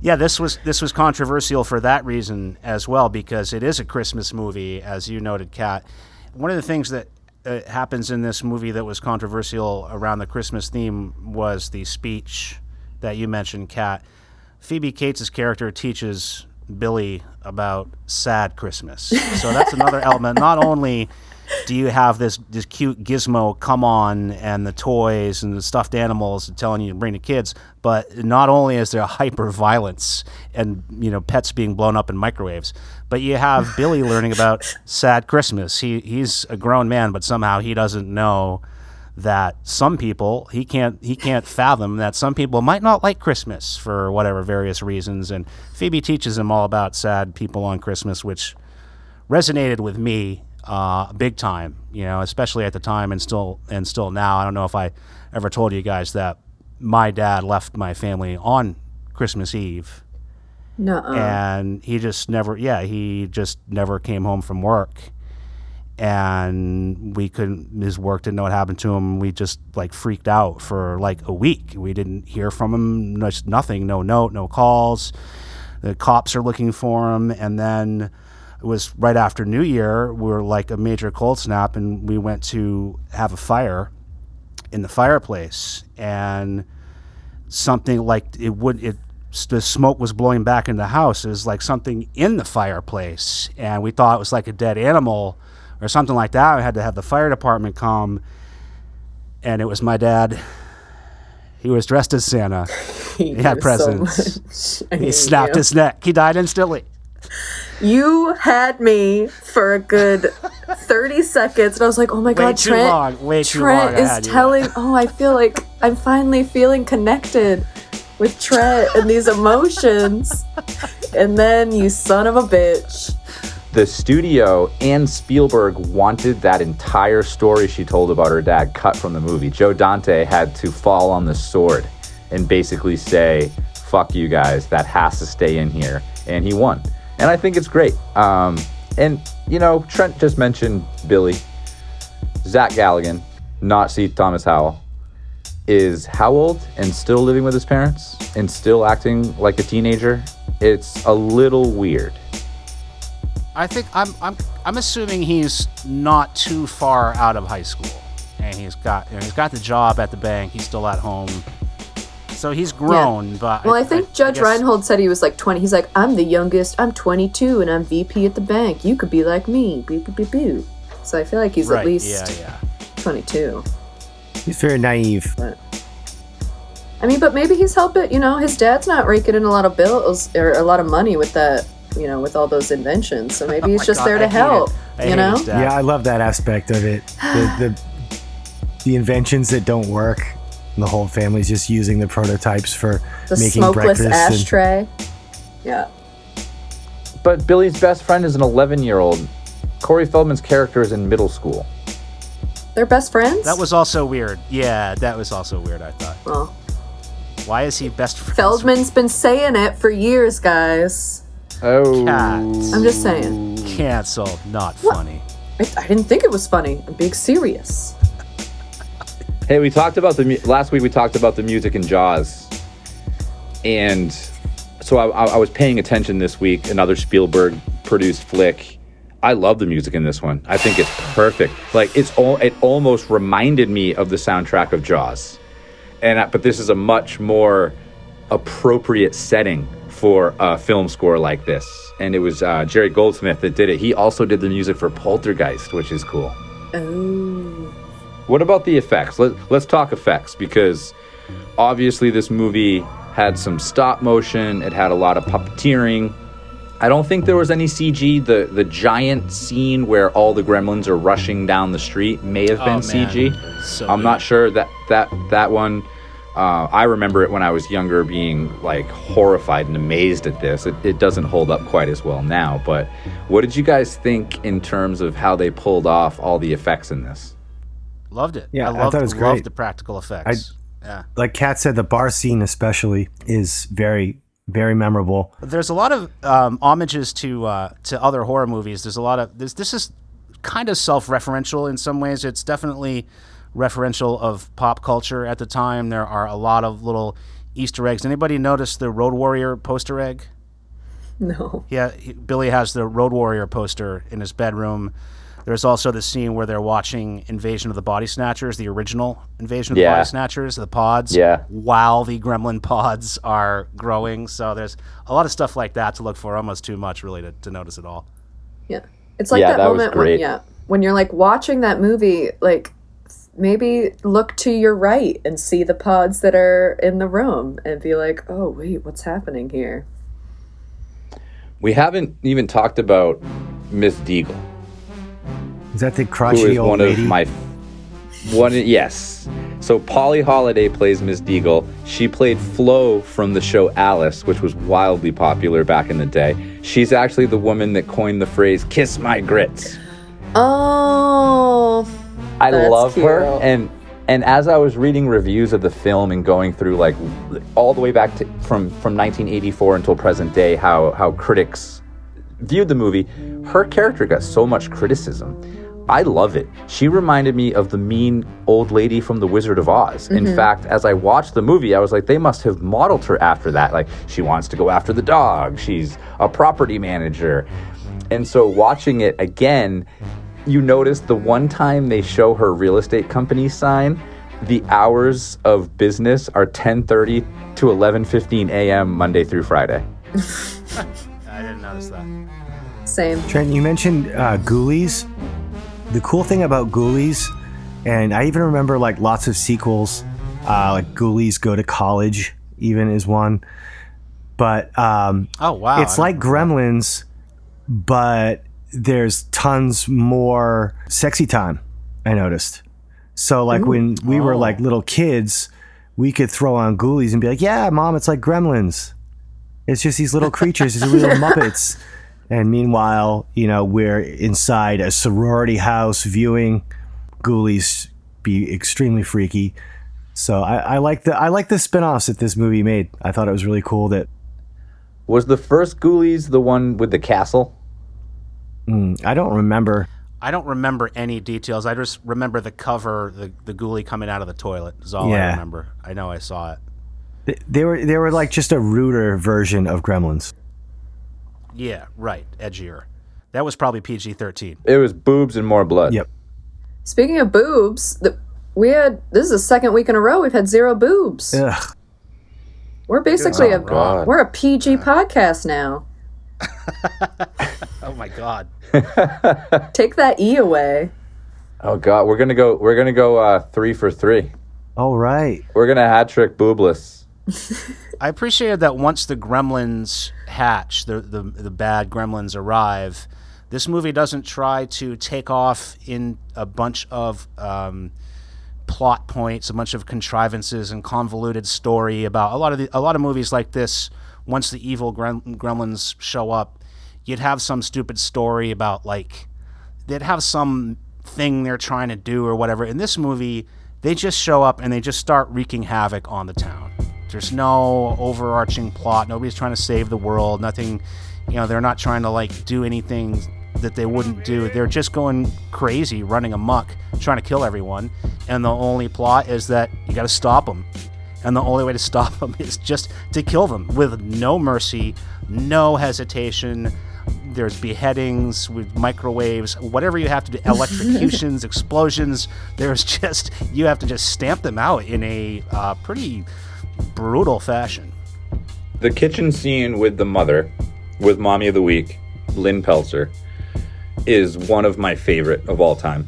Yeah, this was this was controversial for that reason as well because it is a Christmas movie, as you noted, Kat. One of the things that uh, happens in this movie that was controversial around the Christmas theme was the speech that you mentioned, Kat. Phoebe Cates' character teaches Billy about sad Christmas, so that's another element. Not only do you have this this cute gizmo come on and the toys and the stuffed animals telling you to bring the kids but not only is there hyper violence and you know pets being blown up in microwaves but you have billy learning about sad christmas he he's a grown man but somehow he doesn't know that some people he can't he can't fathom that some people might not like christmas for whatever various reasons and phoebe teaches him all about sad people on christmas which resonated with me uh, big time. You know, especially at the time and still and still now. I don't know if I ever told you guys that my dad left my family on Christmas Eve, No. and he just never. Yeah, he just never came home from work. And we couldn't. His work didn't know what happened to him. We just like freaked out for like a week. We didn't hear from him. Just nothing. No note. No calls. The cops are looking for him, and then it was right after New Year. We were like a major cold snap, and we went to have a fire in the fireplace, and something like it would it the smoke was blowing back in the house. It was like something in the fireplace, and we thought it was like a dead animal or something like that. I had to have the fire department come, and it was my dad. He was dressed as Santa. he had presents. I He snapped you. his neck. He died instantly. You had me for a good 30 seconds, and I was like, oh my god, too Trent. long, way too Trent long is telling, oh, I feel like I'm finally feeling connected with Trent and these emotions. and then, you son of a bitch. The studio and Spielberg wanted that entire story she told about her dad cut from the movie. Joe Dante had to fall on the sword and basically say, fuck you guys, that has to stay in here. And he won. And I think it's great. Um, and, you know, Trent just mentioned Billy. Zach Galligan, not C. Thomas Howell, is how old and still living with his parents and still acting like a teenager? It's a little weird. I think I'm I'm I'm assuming he's not too far out of high school, and he's got you know, he's got the job at the bank. He's still at home, so he's grown. But Well, I think Judge guess- Reinhold said he was like 20. He's like, I'm the youngest. I'm 22 and I'm VP at the bank. You could be like me. Beep, beep, beep, beep. So I feel like he's right? at least yeah, yeah. 22. He's very naive. I mean, but maybe he's helping. You know, his dad's not raking in a lot of bills or a lot of money with that. You know, with all those inventions. So maybe oh he's Oh my just God, there to hate help. You know? Yeah, I love that aspect of it. The, the the inventions that don't work. And the whole family's just using the prototypes for The making smokeless breakfast. and- ashtray. Yeah. But Billy's best friend is an 11 year old. Corey Feldman's character is in middle school. They're best friends. That was also weird. Yeah, that was also weird. I thought. Well, Why is he best friends? Feldman's been saying it for years, guys. Oh. Cat. I'm just saying. Cancel. Not funny. I, I didn't think it was funny. I'm being serious. Hey, we talked about the mu- last week. We talked about the music in Jaws, and so I, I, I was paying attention this week. Another Spielberg produced flick. I love the music in this one. I think it's perfect. Like it's all. It almost reminded me of the soundtrack of Jaws, and I, but this is a much more appropriate setting for a film score like this. And it was uh, Jerry Goldsmith that did it. He also did the music for Poltergeist, which is cool. Oh. What about the effects? Let, let's talk effects because obviously this movie had some stop motion, it had a lot of puppeteering. I don't think there was any CG. The the giant scene where all the gremlins are rushing down the street may have Oh, been man. CG. So I'm good. not sure that that that one Uh, I remember it when I was younger, being like horrified and amazed at this. It, it doesn't hold up quite as well now. But what did you guys think in terms of how they pulled off all the effects in this? Loved it. Yeah, I I thought it was loved great. the practical effects. yeah. Like Kat said, the bar scene especially is very, very memorable. There's a lot of um, homages to uh, to other horror movies. There's a lot of this. This is kind of self-referential in some ways. It's definitely referential of pop culture at the time. There are a lot of little Easter eggs. Anybody notice the Road Warrior poster egg? No. Yeah, he- Billy has the Road Warrior poster in his bedroom. There's also the scene where they're watching Invasion of the Body Snatchers, the original Invasion of the Body Snatchers, the pods. Yeah. While the gremlin pods are growing. So there's a lot of stuff like that to look for, almost too much really to, to notice it all. Yeah. It's like Yeah, that, that was moment when yeah, when you're like watching that movie, like maybe look to your right and see the pods that are in the room and be like, "Oh, wait, what's happening here?" We haven't even talked about Miss Deagle, Is that the who crotchety is old one lady? of my one. Yes. So Polly Holliday plays Miss Deagle. She played Flo from the show Alice, which was wildly popular back in the day. She's actually the woman that coined the phrase "kiss my grits." Oh, I That's love her and and as I was reading reviews of the film and going through like all the way back to from from 1984 until present day how how critics viewed the movie her character got so much criticism I love it. She reminded me of the mean old lady from The Wizard of Oz. In mm-hmm. fact, as I watched the movie, I was like, they must have modeled her after that. Like, she wants to go after the dog. She's a property manager. And so, watching it again, you notice the one time they show her real estate company sign, the hours of business are 10:30 to 11:15 a.m. Monday through Friday. I didn't notice that. same. Trent, you mentioned uh, Ghoulies. The cool thing about Ghoulies, and I even remember like lots of sequels, uh, like Ghoulies Go to College, even is one. But um, Oh, wow. it's I like Gremlins, but there's tons more sexy time. I noticed. So like when we were Oh. like little kids, we could throw on Ghoulies and be like, "Yeah, mom, it's like Gremlins. It's just these little creatures, these little Muppets." And meanwhile, you know, we're inside a sorority house viewing Ghoulies be extremely freaky. So I, I like the I like the spin-offs that this movie made. I thought it was really cool that Was the first Ghoulies the one with the castle? Mm, I don't remember I don't remember any details. I just remember the cover, the, the ghoulie coming out of the toilet is all I remember. I know I saw it. They- They were they were like just a ruder version of Gremlins. Yeah, right. Edgier. That was probably PG 13. It was boobs and more blood. Yep. Speaking of boobs, the, we had this is the second week in a row we've had zero boobs. Ugh. We're basically Oh, a God. we're a PG uh. podcast now. Oh, my God. Take that E away. Oh god, we're gonna go. We're gonna go uh, three for three. All right. We're gonna hat trick boobless. I appreciated that once the gremlins hatch, the, the, the bad gremlins arrive, this movie doesn't try to take off in a bunch of um, plot points, a bunch of contrivances and convoluted story about a lot of the, a lot of movies like this. Once the evil grem- gremlins show up, you'd have some stupid story about like they'd have some thing they're trying to do or whatever. In this movie, they just show up and they just start wreaking havoc on the town. There's no overarching plot. Nobody's trying to save the world. Nothing, you know, they're not trying to like do anything that they wouldn't do. They're just going crazy, running amok, trying to kill everyone. And the only plot is that you got to stop them. And the only way to stop them is just to kill them with no mercy, no hesitation. There's beheadings with microwaves, whatever you have to do, electrocutions, explosions. There's just, you have to just stamp them out in a uh, pretty brutal fashion. The kitchen scene with the mother, with Mommy of the Week, Lynn Peltzer, is one of my favorite of all time.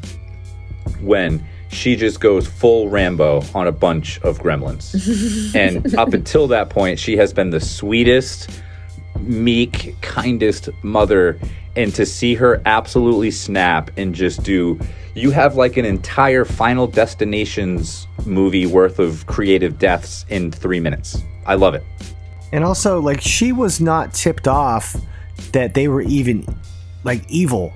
When she just goes full Rambo on a bunch of gremlins. and up until that point, she has been the sweetest, meek, kindest mother, and to see her absolutely snap and just do. You have like an entire Final Destinations movie worth of creative deaths in three minutes. I love it. And also, like, she was not tipped off that they were even, like, evil.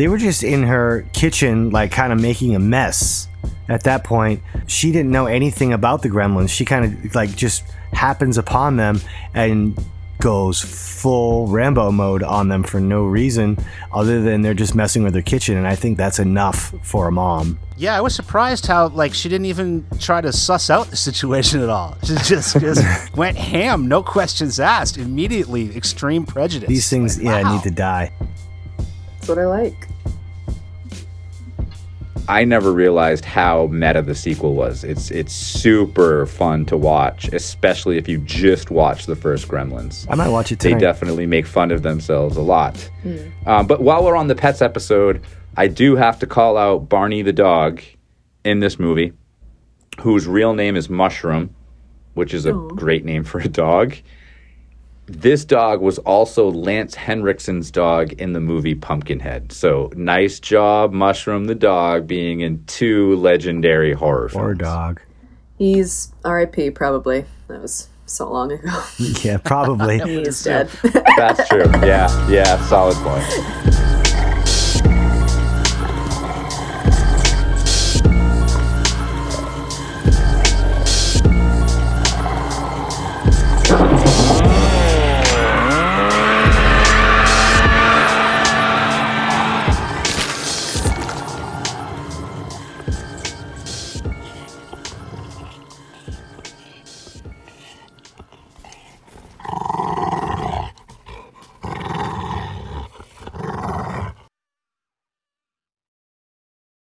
They were just in her kitchen, like, kind of making a mess at that point. She didn't know anything about the gremlins. She kind of, like, just happens upon them and goes full Rambo mode on them for no reason other than they're just messing with their kitchen. And I think that's enough for a mom. Yeah, I was surprised how like she didn't even try to suss out the situation at all. She just just went ham, no questions asked, immediately extreme prejudice. These things, Like, yeah, wow. need to die. That's what I like. I never realized how meta the sequel was. It's it's super fun to watch, especially if you just watch the first Gremlins. I might watch it too. They definitely make fun of themselves a lot. Um, but while we're on the pets episode, I do have to call out Barney the dog in this movie, whose real name is Mushroom, which is a great name for a dog. This dog was also Lance Henriksen's dog in the movie Pumpkinhead. So nice job, Mushroom the dog, being in two legendary horror films. or dog. He's R.I.P. Probably that was so long ago. Yeah, probably. He's dead. That's true. Yeah, yeah, solid point.